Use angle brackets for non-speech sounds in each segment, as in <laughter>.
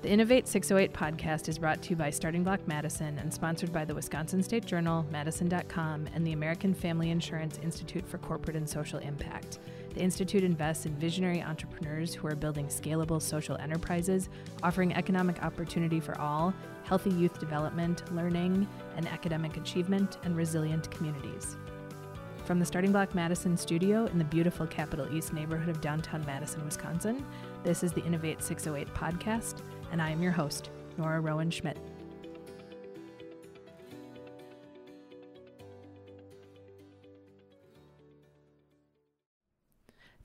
The Innovate 608 podcast is brought to you by Starting Block Madison and sponsored by the Wisconsin State Journal, Madison.com, and the American Family Insurance Institute for Corporate and Social Impact. The Institute invests in visionary entrepreneurs who are building scalable social enterprises, offering economic opportunity for all, healthy youth development, learning, and academic achievement, and resilient communities. From the Starting Block Madison studio in the beautiful Capitol East neighborhood of downtown Madison, Wisconsin, this is the Innovate 608 podcast and I am your host, Nora Rowan Schmidt.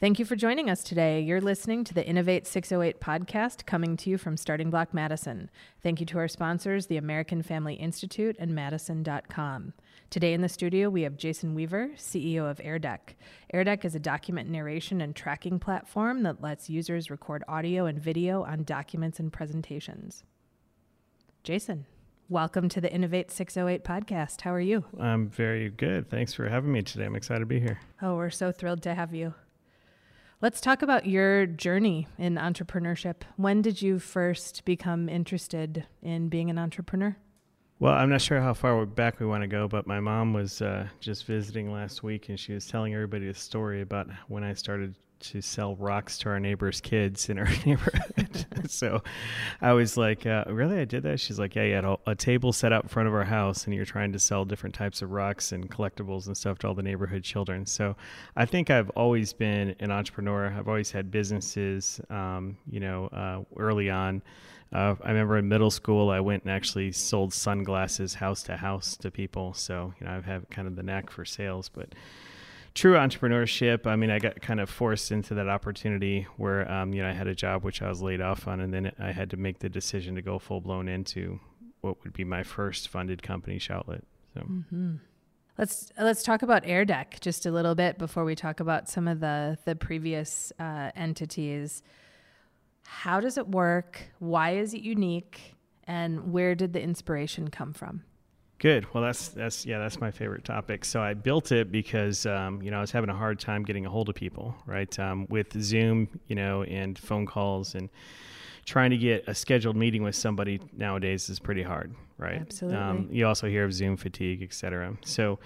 Thank you for joining us today. You're listening to the Innovate 608 podcast coming to you from Starting Block Madison. Thank you to our sponsors, the American Family Institute and Madison.com. Today in the studio, we have Jason Weaver, CEO of AirDeck. AirDeck is a document narration and tracking platform that lets users record audio and video on documents and presentations. Jason, welcome to the Innovate 608 podcast. How are you? I'm very good. Thanks for having me today. I'm excited to be here. Oh, we're so thrilled to have you. Let's talk about your journey in entrepreneurship. When did you first become interested in being an entrepreneur? Well, I'm not sure how far back we want to go, but my mom was uh, just visiting last week and she was telling everybody a story about when I started to sell rocks to our neighbors' kids in our <laughs> neighborhood. <laughs> so I was like, uh, really? I did that? She's like, yeah, you had a, a, table set out in front of our house and you're trying to sell different types of rocks and collectibles and stuff to all the neighborhood children. So I think I've always been an entrepreneur. I've always had businesses, um, you know, uh, early on. Uh, I remember in middle school, I went and actually sold sunglasses house to house to people. So, you know, I've had kind of the knack for sales, but true entrepreneurship. I mean, I got kind of forced into that opportunity where, um, you know, I had a job which I was laid off on, and then I had to make the decision to go full blown into what would be my first funded company, Shoutlet. So. Mm-hmm. Let's let's talk about AirDeck just a little bit before we talk about some of the the previous uh, entities. How does it work? Why is it unique? And where did the inspiration come from? Good. Well, that's that's yeah, that's my favorite topic. So I built it because um, you know I was having a hard time getting a hold of people, right? Um, with Zoom, you know, and phone calls and trying to get a scheduled meeting with somebody nowadays is pretty hard, right? Absolutely. Um, you also hear of Zoom fatigue, et cetera. So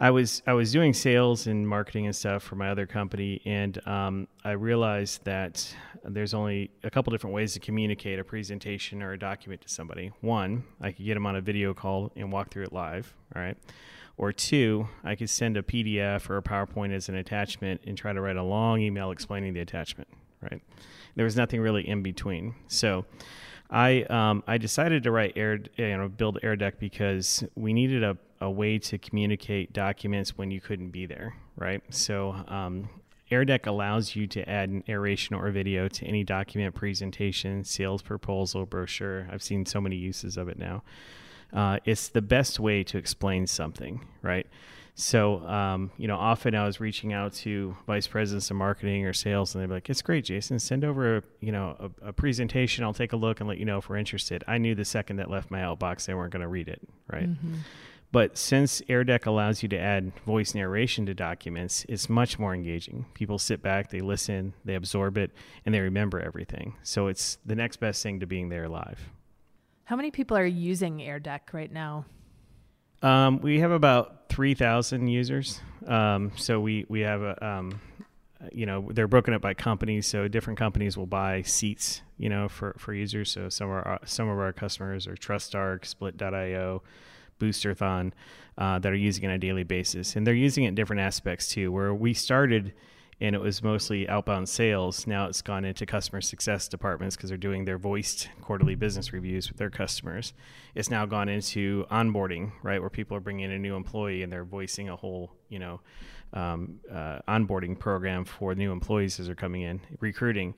I was I was doing sales and marketing and stuff for my other company, and um, I realized that there's only a couple different ways to communicate a presentation or a document to somebody. One, I could get them on a video call and walk through it live, right? Or two, I could send a PDF or a PowerPoint as an attachment and try to write a long email explaining the attachment, right? There was nothing really in between. So I um, I decided to write air you know build AirDeck because we needed a, a way to communicate documents when you couldn't be there, right? So um, AirDeck allows you to add an narration or video to any document, presentation, sales proposal, brochure. I've seen so many uses of it now. Uh, it's the best way to explain something, right? So, um, you know, often I was reaching out to vice presidents of marketing or sales, and they'd be like, "It's great, Jason. Send over, a, you know, a, a, presentation. I'll take a look and let you know if we're interested." I knew the second that left my outbox, they weren't going to read it, right? Mm-hmm. But since AirDeck allows you to add voice narration to documents, it's much more engaging. People sit back, they listen, they absorb it, and they remember everything. So it's the next best thing to being there live. How many people are using AirDeck right now? Um, we have about 3,000 users. Um, so we, we have a, um, you know, they're broken up by companies. So different companies will buy seats, you know, for, for users. So some of our, some of our customers are TrustArc, Split.io, Boosterthon uh, that are using it on a daily basis. And they're using it in different aspects too, where we started and it was mostly outbound sales. Now it's gone into customer success departments because they're doing their voiced quarterly business reviews with their customers. It's now gone into onboarding, right, where people are bringing in a new employee and they're voicing a whole, you know, um, uh, onboarding program for new employees as they're coming in, recruiting.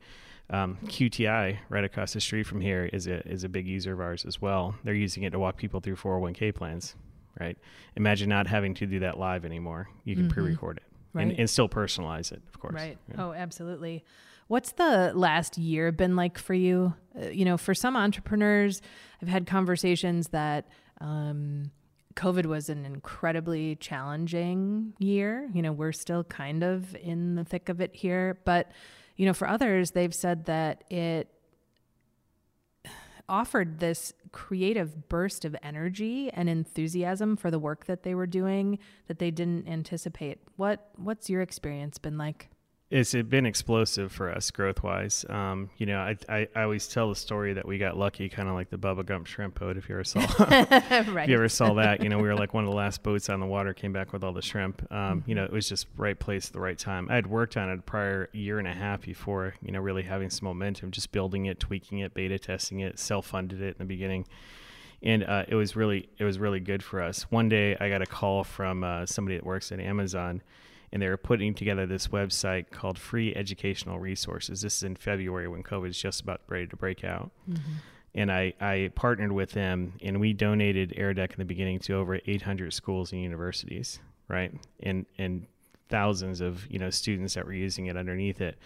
Um, QTI, right across the street from here, is a is a big user of ours as well. They're using it to walk people through 401k plans. Right. Imagine not having to do that live anymore. You can mm-hmm. pre-record it right. and, and still personalize it, of course. Right. Yeah. Oh, absolutely. What's the last year been like for you? Uh, you know, for some entrepreneurs, I've had conversations that. Um, COVID was an incredibly challenging year. You know, we're still kind of in the thick of it here, but you know, for others, they've said that it offered this creative burst of energy and enthusiasm for the work that they were doing that they didn't anticipate. What what's your experience been like? It's been explosive for us growth wise. Um, you know, I, I, I, always tell the story that we got lucky, kind of like the Bubba Gump shrimp boat. If you ever saw, <laughs> right. if you ever saw that, you know, we were like one of the last boats on the water, came back with all the shrimp. Um, mm-hmm. You know, it was just right place at the right time. I had worked on it prior year and a half before, you know, really having some momentum, just building it, tweaking it, beta testing it, self funded it in the beginning and uh, it was really it was really good for us. One day, I got a call from uh, somebody that works at Amazon, and they were putting together this website called Free Educational Resources. This is in February when COVID is just about ready to break out. Mm-hmm. And I, I partnered with them, and we donated AirDeck in the beginning to over 800 schools and universities, right? And and thousands of you know students that were using it underneath it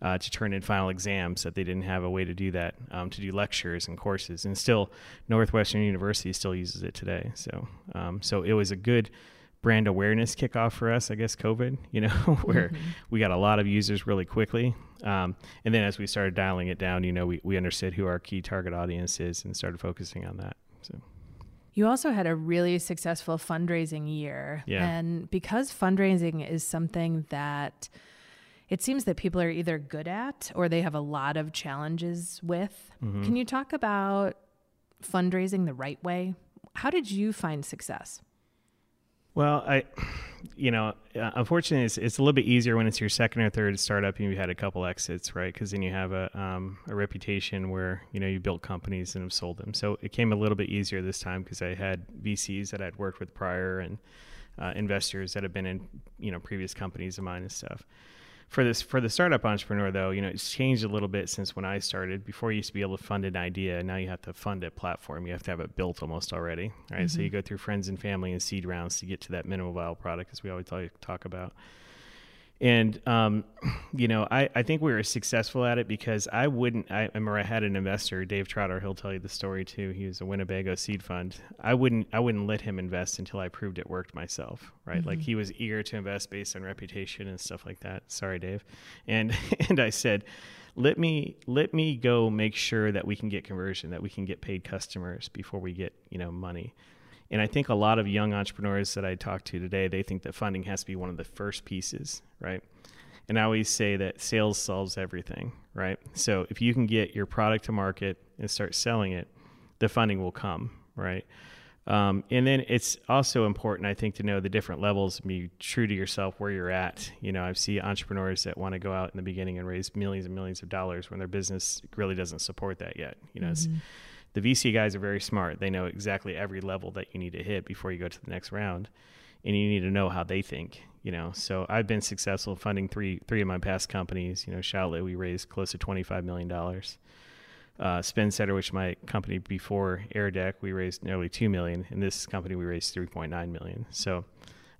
uh, to turn in final exams that they didn't have a way to do that um, to do lectures and courses and still northwestern university still uses it today so um, so it was a good brand awareness kickoff for us, I guess, COVID, <laughs> you know, <laughs> where mm-hmm. we got a lot of users really quickly. Um, and then as we started dialing it down, you know, we, we understood who our key target audience is and started focusing on that. So. You also had a really successful fundraising year. Yeah. And because fundraising is something that it seems that people are either good at or they have a lot of challenges with, mm-hmm. can you talk about fundraising the right way? How did you find success? Well, I, you know, uh, unfortunately, it's, it's a little bit easier when it's your second or third startup and you've had a couple exits, right? Because then you have a um, a reputation where you know you built companies and have sold them. So it came a little bit easier this time because I had VCs that I'd worked with prior and uh, investors that have been in you know previous companies of mine and stuff for this for the startup entrepreneur though you know it's changed a little bit since when i started. Before you used to be able to fund an idea. Now you have to fund a platform. You have to have it built almost already right? Mm-hmm. so you go through friends and family and seed rounds to get to that minimal viable product as we always talk about and um, <clears throat> you know, I, I think we were successful at it because I wouldn't. I, I remember I had an investor, Dave Trotter. He'll tell you the story too. He was a Winnebago seed fund. I wouldn't. I wouldn't let him invest until I proved it worked myself. Right? Mm-hmm. Like he was eager to invest based on reputation and stuff like that. Sorry, Dave. And <laughs> and I said, let me let me go make sure that we can get conversion, that we can get paid customers before we get you know money. And I think a lot of young entrepreneurs that I talk to today, they think that funding has to be one of the first pieces, right? And I always say that sales solves everything, right? So if you can get your product to market and start selling it, the funding will come, right? Um, and then it's also important, I think, to know the different levels and be true to yourself where you're at. You know, I've seen entrepreneurs that want to go out in the beginning and raise millions and millions of dollars when their business really doesn't support that yet. You know, mm-hmm the VC guys are very smart. They know exactly every level that you need to hit before you go to the next round, and you need to know how they think. You know, so I've been successful funding three three of my past companies. You know, Shoutlet, we raised close to twenty five million dollars. Uh, Spinsetter, which my company before AirDeck, we raised nearly two million. In this company, we raised three point nine million. So,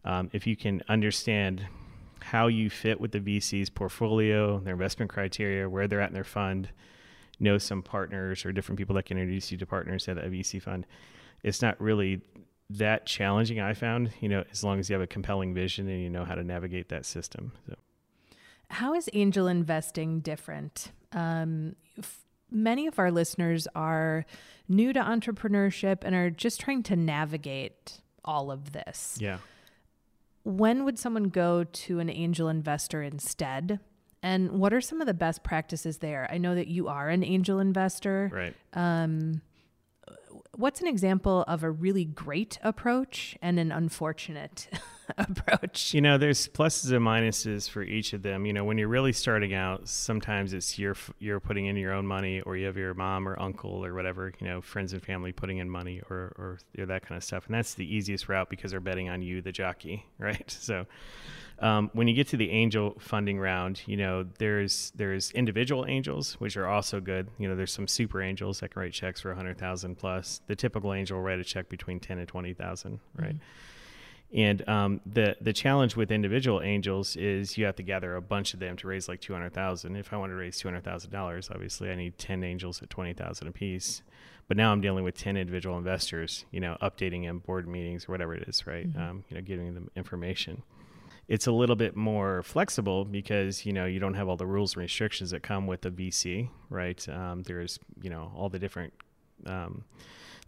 um, if you can understand how you fit with the VC's portfolio, their investment criteria, where they're at in their fund, know some partners or different people that can introduce you to partners at a VC fund, it's not really that challenging. I found, you know, as long as you have a compelling vision and you know how to navigate that system. So. How is angel investing different? Um, f- many of our listeners are new to entrepreneurship and are just trying to navigate all of this. Yeah. When would someone go to an angel investor instead? And what are some of the best practices there? I know that you are an angel investor. Right. Um, what's an example of a really great approach and an unfortunate <laughs> <laughs> approach? You know, there's pluses and minuses for each of them. You know, when you're really starting out, sometimes it's you're you're putting in your own money, or you have your mom or uncle or whatever, you know, friends and family putting in money, or or know, that kind of stuff. And that's the easiest route because they're betting on you, the jockey, <laughs> right? So. Um, when you get to the angel funding round, you know there's there's individual angels which are also good. You know there's some super angels that can write checks for a hundred thousand plus. The typical angel will write a check between ten and twenty thousand, right? Mm-hmm. And um, the the challenge with individual angels is you have to gather a bunch of them to raise like two hundred thousand. If I want to raise two hundred thousand dollars, obviously I need ten angels at twenty thousand apiece. But now I'm dealing with ten individual investors, you know, updating them board meetings or whatever it is, right? Mm-hmm. Um, you know, giving them information it's a little bit more flexible because you know you don't have all the rules and restrictions that come with a VC, right? Um, there's you know all the different um,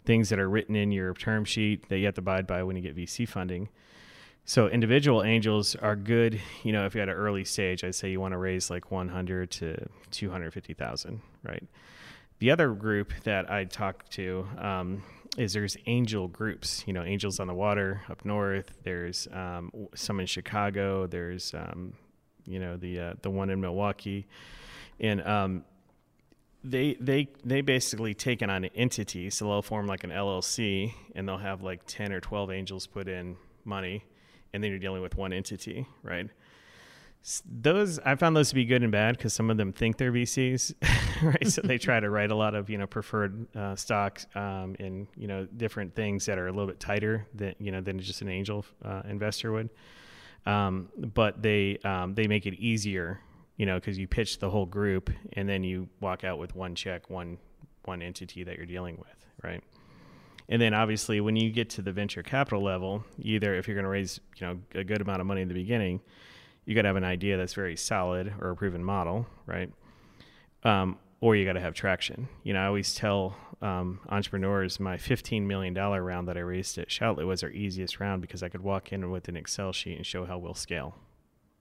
things that are written in your term sheet that you have to abide by when you get VC funding. So individual angels are good. You know, if you're at an early stage, I'd say you want to raise like 100 to 250,000, right? The other group that I talk to um, is there's angel groups. You know, Angels on the Water up north. There's um, some in Chicago. There's um, you know the uh, the one in Milwaukee, and um, they they they basically take it on an entity. So they'll form like an LLC, and they'll have like ten or twelve angels put in money, and then you're dealing with one entity, right? Those I found those to be good and bad because some of them think they're VCs, <laughs> right? so they try to write a lot of you know preferred uh, stocks um, and you know different things that are a little bit tighter than you know than just an angel uh, investor would. Um, but they um, they make it easier, you know, because you pitch the whole group and then you walk out with one check, one one entity that you're dealing with, right? And then obviously when you get to the venture capital level, either if you're going to raise, you know, a good amount of money in the beginning, you got to have an idea that's very solid or a proven model, right? Um, or you got to have traction. You know, I always tell um, entrepreneurs my $15 million round that I raised at Shoutlet was our easiest round because I could walk in with an Excel sheet and show how we'll scale.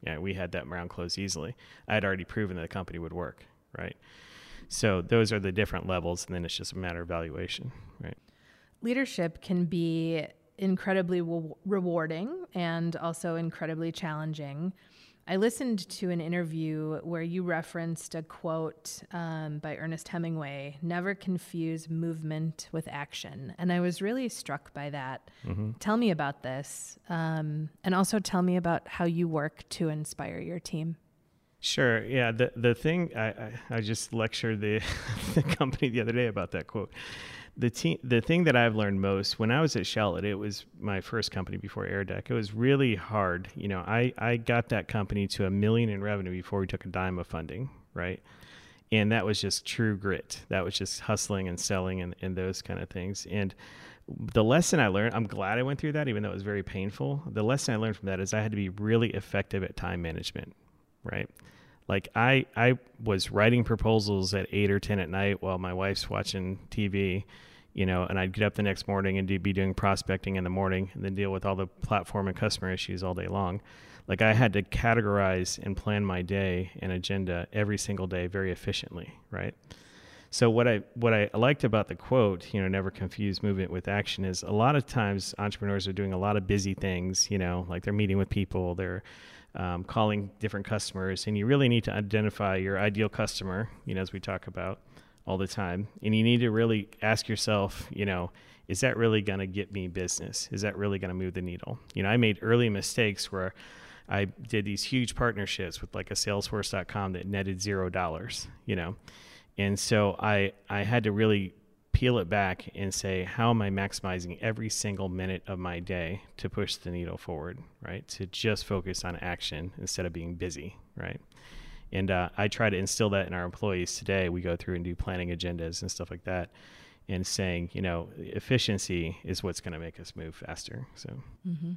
Yeah, we had that round close easily. I had already proven that the company would work, right? So those are the different levels, and then it's just a matter of valuation, right? Leadership can be incredibly re- rewarding and also incredibly challenging. I listened to an interview where you referenced a quote um, by Ernest Hemingway never confuse movement with action. And I was really struck by that. Mm-hmm. Tell me about this. Um, and also tell me about how you work to inspire your team. Sure. Yeah. The the thing I, I, I just lectured the, <laughs> the company the other day about that quote the te- the thing that I've learned most when I was at Shell, it was my first company before AirDeck. It was really hard. You know, I, I got that company to a million in revenue before we took a dime of funding, right? And that was just true grit. That was just hustling and selling and, and those kind of things. And the lesson I learned, I'm glad I went through that, even though it was very painful. The lesson I learned from that is I had to be really effective at time management, right? Like I I was writing proposals at eight or ten at night while my wife's watching TV, you know, and I'd get up the next morning and be doing prospecting in the morning and then deal with all the platform and customer issues all day long. Like I had to categorize and plan my day and agenda every single day very efficiently, right? So what I what I liked about the quote, you know, never confuse movement with action is a lot of times entrepreneurs are doing a lot of busy things, you know, like they're meeting with people, they're um, calling different customers, and you really need to identify your ideal customer, you know, as we talk about all the time. And you need to really ask yourself, you know, is that really going to get me business? Is that really going to move the needle? You know, I made early mistakes where I did these huge partnerships with like a salesforce.com that netted zero dollars, you know. And so I I had to really peel it back and say, how am I maximizing every single minute of my day to push the needle forward, right? To just focus on action instead of being busy, right? And uh, I try to instill that in our employees today. We go through and do planning agendas and stuff like that, and saying, you know, efficiency is what's going to make us move faster. So. Mm-hmm.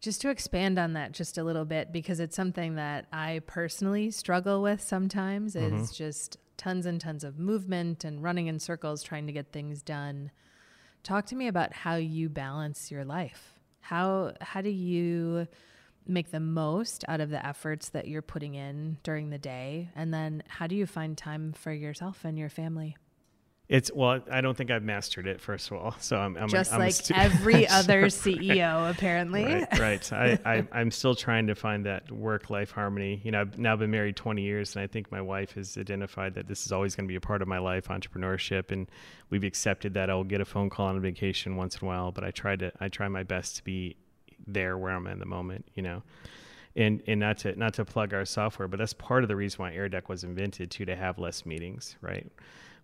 Just to expand on that just a little bit, because it's something that I personally struggle with sometimes, is mm-hmm. just tons and tons of movement and running in circles trying to get things done. Talk to me about how you balance your life. How how do you make the most out of the efforts that you're putting in during the day and then how do you find time for yourself and your family? It's well, I don't think I've mastered it. First of all, so I'm, I'm just a, I'm like every <laughs> other CEO, <laughs> right. apparently. Right, right. <laughs> I, I am still trying to find that work-life harmony. You know, I've now been married 20 years, and I think my wife has identified that this is always going to be a part of my life, entrepreneurship, and we've accepted that I'll get a phone call on a vacation once in a while. But I try to I try my best to be there where I'm in the moment. You know and and not to not to plug our software, but that's part of the reason why AirDeck was invented too to have less meetings, right?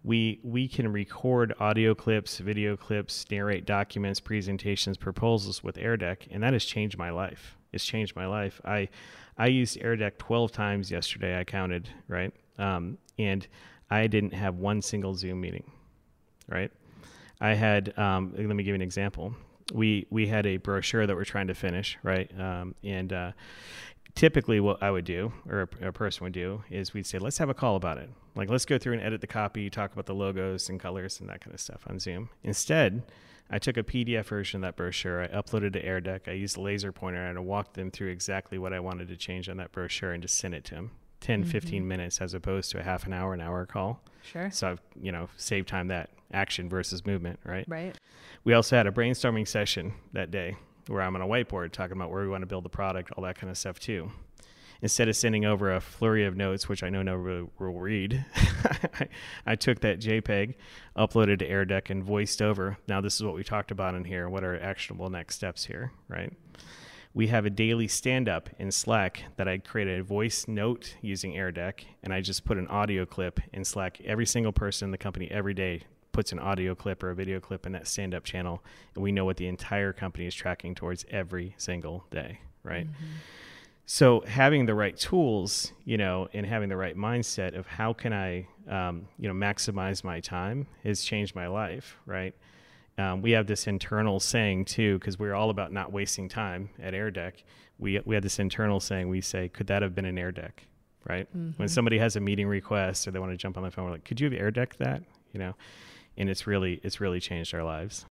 We we can record audio clips, video clips, narrate documents, presentations, proposals with AirDeck, and that has changed my life. It's changed my life. I I used AirDeck 12 times yesterday. I counted right, um, and I didn't have one single Zoom meeting. Right, I had. Um, let me give you an example. We we had a brochure that we're trying to finish. Right, um, and uh, typically what I would do or a, a, person would do is we'd say, let's have a call about it. Like, let's go through and edit the copy, talk about the logos and colors and that kind of stuff on Zoom. Instead, I took a PDF version of that brochure. I uploaded to AirDeck. I used a laser pointer and I walked them through exactly what I wanted to change on that brochure and just sent it to them. 10, mm-hmm. 15 minutes as opposed to a half an hour, an hour call. Sure. So I've, you know, saved time that action versus movement, right? Right. We also had a brainstorming session that day where I'm on a whiteboard talking about where we want to build the product, all that kind of stuff too. Instead of sending over a flurry of notes, which I know nobody will read, <laughs> I, took that JPEG, uploaded to AirDeck, and voiced over. Now, this is what we talked about in here. What are actionable next steps here, right? we have a daily stand up in Slack that I created a voice note using AirDeck, and I just put an audio clip in Slack. Every single person in the company every day puts an audio clip or a video clip in that stand up channel, and we know what the entire company is tracking towards every single day, right? Mm-hmm. So having the right tools, you know, and having the right mindset of how can I, um, you know, maximize my time has changed my life, right? um, we have this internal saying too, because we're all about not wasting time at AirDeck. We we had this internal saying. We say, could that have been an AirDeck? Right. Mm-hmm. When somebody has a meeting request or they want to jump on the phone, we're like, could you have air AirDeck that? You know, and it's really it's really changed our lives.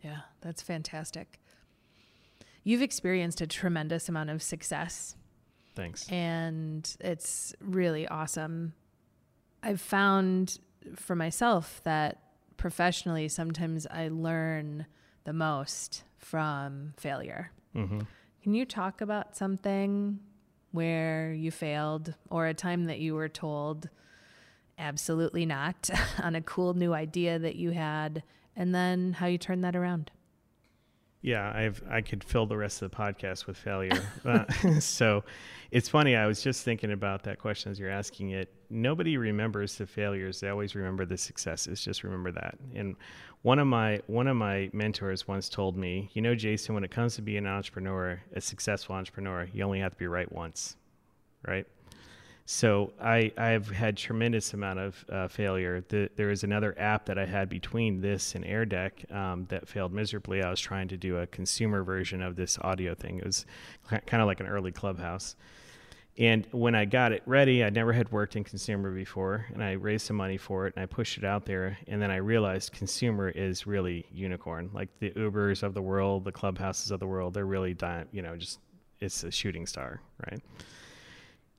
Yeah, that's fantastic. You've experienced a tremendous amount of success. Thanks. And it's really awesome I've found for myself that professionally, sometimes I learn the most from failure. Mm-hmm. Can you talk about something where you failed or a time that you were told absolutely not <laughs> on a cool new idea that you had and then how you turned that around? Yeah, I've I could fill the rest of the podcast with failure. <laughs> uh, <laughs> so it's funny. I was just thinking about that question as you're asking it. Nobody remembers the failures; they always remember the successes. Just remember that. And one of my one of my mentors once told me, you know, Jason, when it comes to being an entrepreneur, a successful entrepreneur, you only have to be right once, right? So I I've had tremendous amount of uh, failure. The, there is another app that I had between this and AirDeck um, that failed miserably. I was trying to do a consumer version of this audio thing. It was kind of like an early Clubhouse. And when I got it ready, I never had worked in consumer before, and I raised some money for it, and I pushed it out there. And then I realized consumer is really unicorn, like the Ubers of the world, the Clubhouses of the world. They're really, di- you know, just it's a shooting star, right?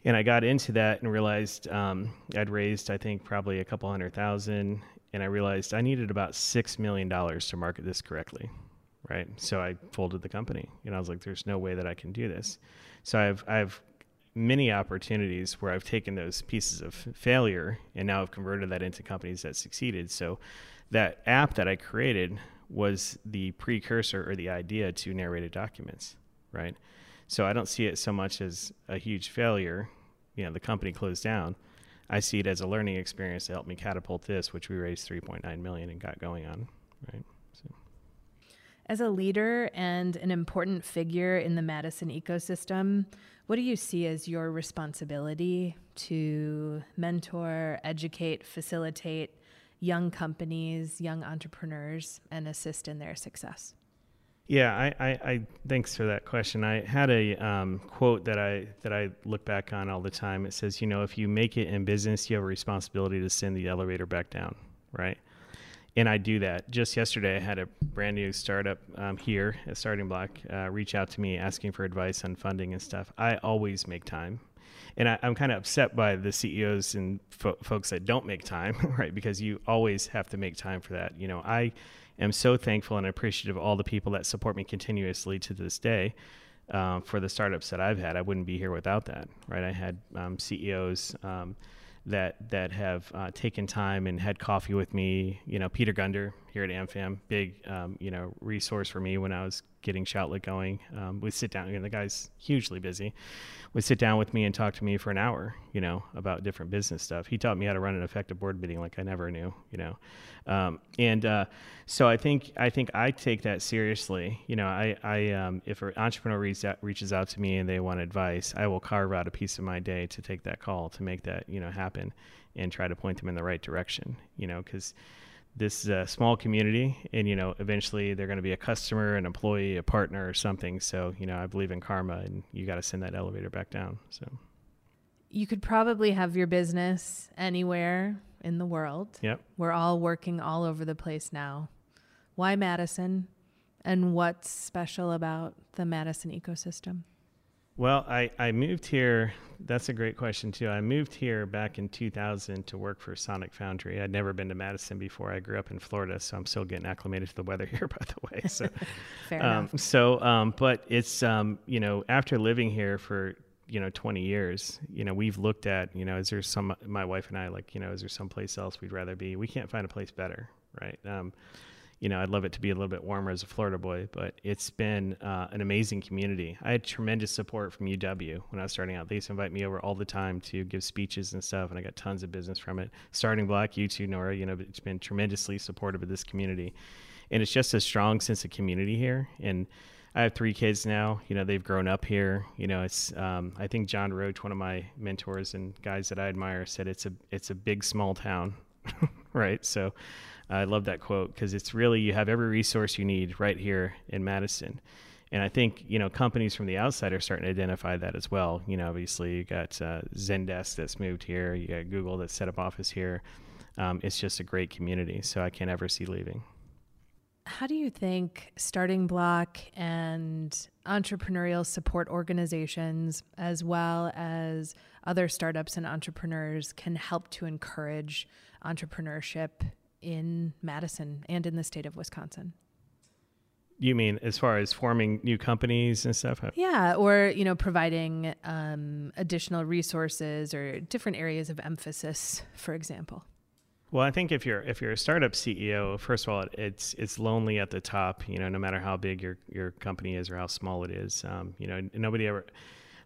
and I got into that and realized um, I'd raised, I think, probably a couple hundred thousand, and I realized I needed about six million dollars to market this correctly, right? So I folded the company, and I was like, "There's no way that I can do this." So I've I've many opportunities where I've taken those pieces of failure and now I've converted that into companies that succeeded. So that app that I created was the precursor or the idea to narrated documents, right? So I don't see it so much as a huge failure. You know, the company closed down. I see it as a learning experience to help me catapult this, which we raised 3.9 million and got going on. Right. So. As a leader and an important figure in the Madison ecosystem, what do you see as your responsibility to mentor, educate, facilitate young companies, young entrepreneurs, and assist in their success? Yeah, I, I, I, thanks for that question. I had a um, quote that I that I look back on all the time. It says, you know, if you make it in business, you have a responsibility to send the elevator back down, right? And I do that. Just yesterday, I had a brand new startup um, here at Starting Block uh, reach out to me asking for advice on funding and stuff. I always make time, and I, am kind of upset by the CEOs and fo- folks that don't make time, <laughs> right? Because you always have to make time for that. You know, I am so thankful and appreciative of all the people that support me continuously to this day. Um, for the startups that I've had, I wouldn't be here without that, right? I had um, CEOs um, that that have uh, taken time and had coffee with me. You know, Peter Gunder here at AmFam, big um, you know resource for me when I was getting Shoutlet going. Um, we sit down, you know, the guy's hugely busy. Would sit down with me and talk to me for an hour, you know, about different business stuff. He taught me how to run an effective board meeting like I never knew, you know. Um, and uh, so I think I think I take that seriously. You know, I, I um, if an entrepreneur reaches out, reaches out to me and they want advice, I will carve out a piece of my day to take that call to make that you know happen and try to point them in the right direction. You know, because this uh, small community and you know eventually they're going to be a customer an employee a partner or something. So you know i believe in karma and you got to send that elevator back down so. You could probably have your business anywhere in the world. Yep. We're all working all over the place now. Why madison? And what's special about the madison ecosystem well, I, I moved here. That's a great question, too. I moved here back in 2000 to work for Sonic Foundry. I'd never been to Madison before. I grew up in Florida, so I'm still getting acclimated to the weather <laughs> here, by the way. So, <laughs> Fair um, enough. so, um, but it's, um, you know, after living here for, you know, 20 years, you know, we've looked at, you know, is there some, my wife and I, like, you know, is there someplace else we'd rather be? We can't find a place better, right? Um, you know, I'd love it to be a little bit warmer as a Florida boy, but it's been uh, an amazing community. I had tremendous support from UW when I was starting out. They used to invite me over all the time to give speeches and stuff, and I got tons of business from it. Starting Block, you too, Nora, you know, it's been tremendously supportive of this community. And it's just a strong sense of community here. And I have three kids now. You know, they've grown up here. You know, it's um, I think John Roach, one of my mentors and guys that I admire, said it's a it's a big small town, <laughs> right? So I love that quote because it's really you have every resource you need right here in Madison. And I think you know companies from the outside are starting to identify that as well. You know, obviously you got uh, Zendesk that's moved here, you got Google that's set up office here. Um, it's just a great community, so I can't ever see leaving. How do you think Starting Block and entrepreneurial support organizations, as well as other startups and entrepreneurs, can help to encourage entrepreneurship in Madison and in the state of Wisconsin? You mean as far as forming new companies and stuff? Yeah, or you know, providing um, additional resources or different areas of emphasis, for example. Well, I think if you're if you're a startup CEO, first of all, it's it's lonely at the top. You know, no matter how big your your company is or how small it is. Um, you know, nobody ever.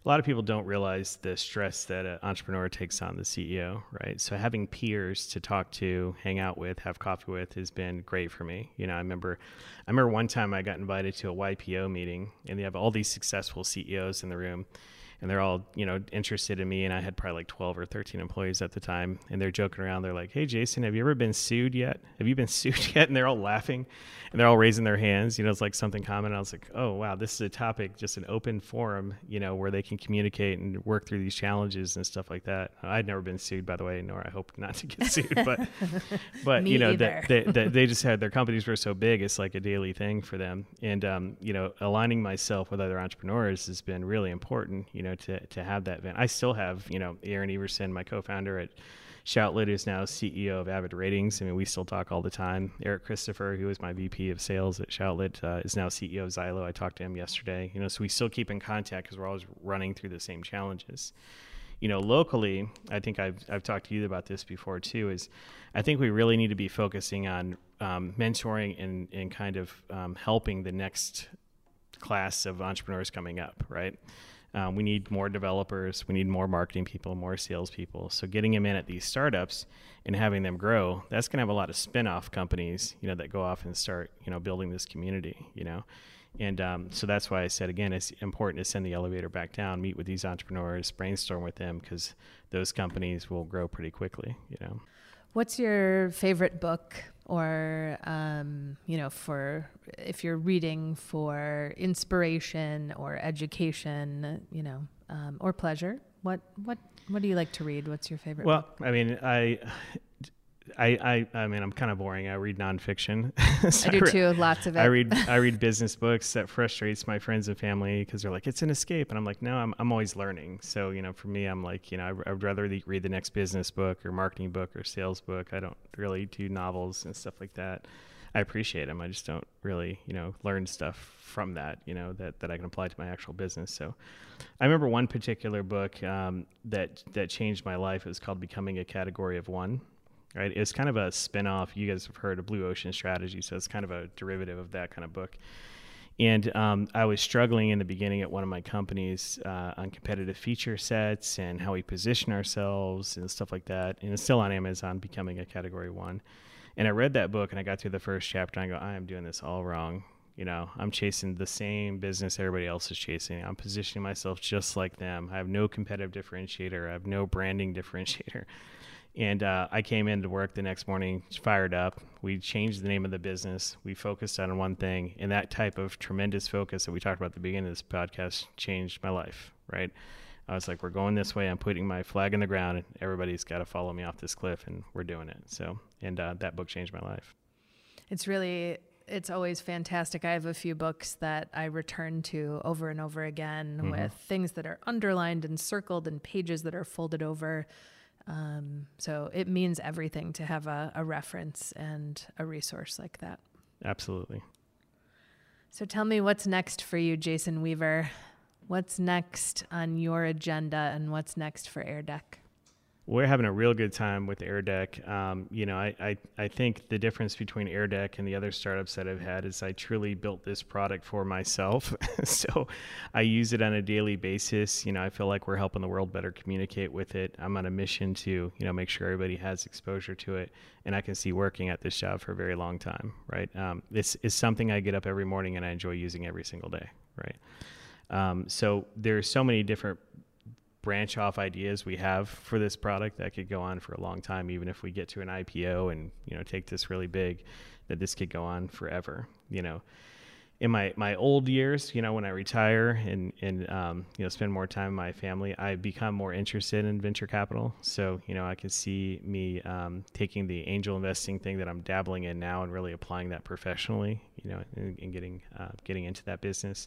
A lot of people don't realize the stress that an entrepreneur takes on the CEO, right? So having peers to talk to, hang out with, have coffee with has been great for me. You know, I remember, I remember one time I got invited to a YPO meeting, and they have all these successful CEOs in the room, and they're all you know interested in me and i had probably like 12 or 13 employees at the time and they're joking around. They're like hey jason have you ever been sued yet? Have you been <laughs> sued yet? And they're all laughing and they're all raising their hands you know it's like something common. I was like oh wow this is a topic just an open forum you know where they can communicate and work through these challenges and stuff like that. I'd never been sued by the way nor i hope not to get <laughs> sued but but you know that they, they, <laughs> they just had their companies were so big it's like a daily thing for them. And um, you know aligning myself with other entrepreneurs has been really important you know know, to, to have that event. I still have, you know, Aaron Everson, my co-founder at Shoutlet, is now CEO of Avid Ratings. I mean, we still talk all the time. Eric Christopher, who was my VP of sales at Shoutlet, uh, is now CEO of Zylo. I talked to him yesterday. You know, so we still keep in contact because we're always running through the same challenges. You know, locally, I think I've I've talked to you about this before too. Is I think we really need to be focusing on um, mentoring and and kind of um, helping the next class of entrepreneurs coming up, right? Um, we need more developers. We need more marketing people, more salespeople. So getting them in at these startups and having them grow, that's going to have a lot of spin-off companies, you know, that go off and start, you know, building this community, you know. And um, so that's why I said again, it's important to send the elevator back down, meet with these entrepreneurs, brainstorm with them, because those companies will grow pretty quickly, you know. What's your favorite book or um, you know for if you're reading for inspiration or education you know um, or pleasure what what what do you like to read what's your favorite well book? i mean i I, I, I mean, I'm kind of boring. I read nonfiction. so <laughs> I do too. Lots of it. I read, I read <laughs> business books. That frustrates my friends and family because they're like, it's an escape, and I'm like, no, I'm, I'm always learning. So you know, for me, I'm like, you know, I, would rather read the next business book or marketing book or sales book. I don't really do novels and stuff like that. I appreciate them. I just don't really, you know, learn stuff from that, you know, that, that I can apply to my actual business. So I remember one particular book um, that, that changed my life. It was called Becoming a Category of One right? It's kind of a spin-off. You guys have heard of Blue Ocean Strategy, so it's kind of a derivative of that kind of book. And um, I was struggling in the beginning at one of my companies uh, on competitive feature sets and how we position ourselves and stuff like that. And it's still on Amazon, becoming a category one. And I read that book and I got through the first chapter and I go, I am doing this all wrong. You know, I'm chasing the same business everybody else is chasing. I'm positioning myself just like them. I have no competitive differentiator. I have no branding <laughs> differentiator And uh, I came into work the next morning, fired up. We changed the name of the business. We focused on one thing, and that type of tremendous focus that we talked about at the beginning of this podcast changed my life. Right? I was like, "We're going this way. I'm putting my flag in the ground, and everybody's got to follow me off this cliff, and we're doing it." So, and uh, that book changed my life. It's really it's always fantastic. I have a few books that I return to over and over again mm-hmm. with things that are underlined and circled and pages that are folded over. Um, so it means everything to have a, a reference and a resource like that. Absolutely. So tell me what's next for you, Jason Weaver. What's next on your agenda and what's next for AirDeck? We're having a real good time with AirDeck. Um, you know, I, I, I think the difference between AirDeck and the other startups that I've had is I truly built this product for myself. <laughs> so I use it on a daily basis. You know, I feel like we're helping the world better communicate with it. I'm on a mission to, you know, make sure everybody has exposure to it. And I can see working at this job for a very long time, right? Um, this is something I get up every morning and I enjoy using every single day, right? Um, so there's so many different branch off ideas we have for this product that could go on for a long time even if we get to an IPO and you know take this really big that this could go on forever you know. In my my old years you know when I retire and and um, you know spend more time with my family I become more interested in venture capital. So you know I can see me um, taking the angel investing thing that I'm dabbling in now and really applying that professionally you know and, and getting uh, getting into that business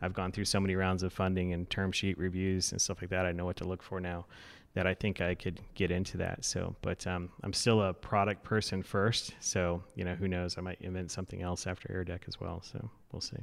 I've gone through so many rounds of funding and term sheet reviews and stuff like that. I know what to look for now that I think I could get into that. So, but um, I'm still a product person first. So, you know, who knows? I might invent something else after AirDeck as well. So we'll see.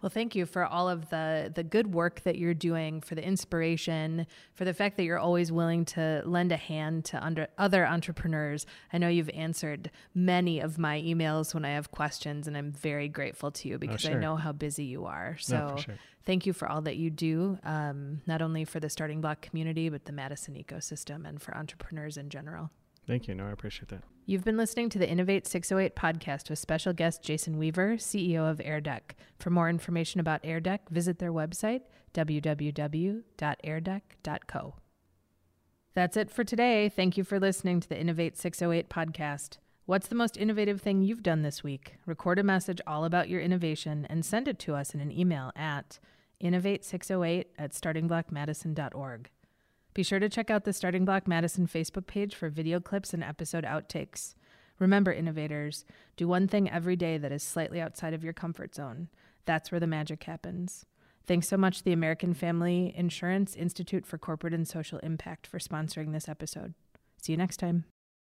Well, thank you for all of the the good work that you're doing, for the inspiration, for the fact that you're always willing to lend a hand to under other entrepreneurs. I know you've answered many of my emails when I have questions, and I'm very grateful to you oh, because oh, sure. I know how busy you are. So, no, sure. thank you for all that you do, um, not only for the Starting Block community, but the Madison ecosystem and for entrepreneurs in general. Thank you. No, I appreciate that. You've been listening to the Innovate 608 podcast with special guest Jason Weaver, CEO of AirDeck. For more information about AirDeck, visit their website, www.airdeck.co. That's it for today. Thank you for listening to the Innovate 608 podcast. What's the most innovative thing you've done this week? Record a message all about your innovation and send it to us in an email at innovate608 at startingblockmadison.org. Be sure to check out the Starting Block Madison Facebook page for video clips and episode outtakes. Remember, innovators, do one thing every day that is slightly outside of your comfort zone. That's where the magic happens. Thanks so much to the American Family Insurance Institute for Corporate and Social Impact for sponsoring this episode. See you next time.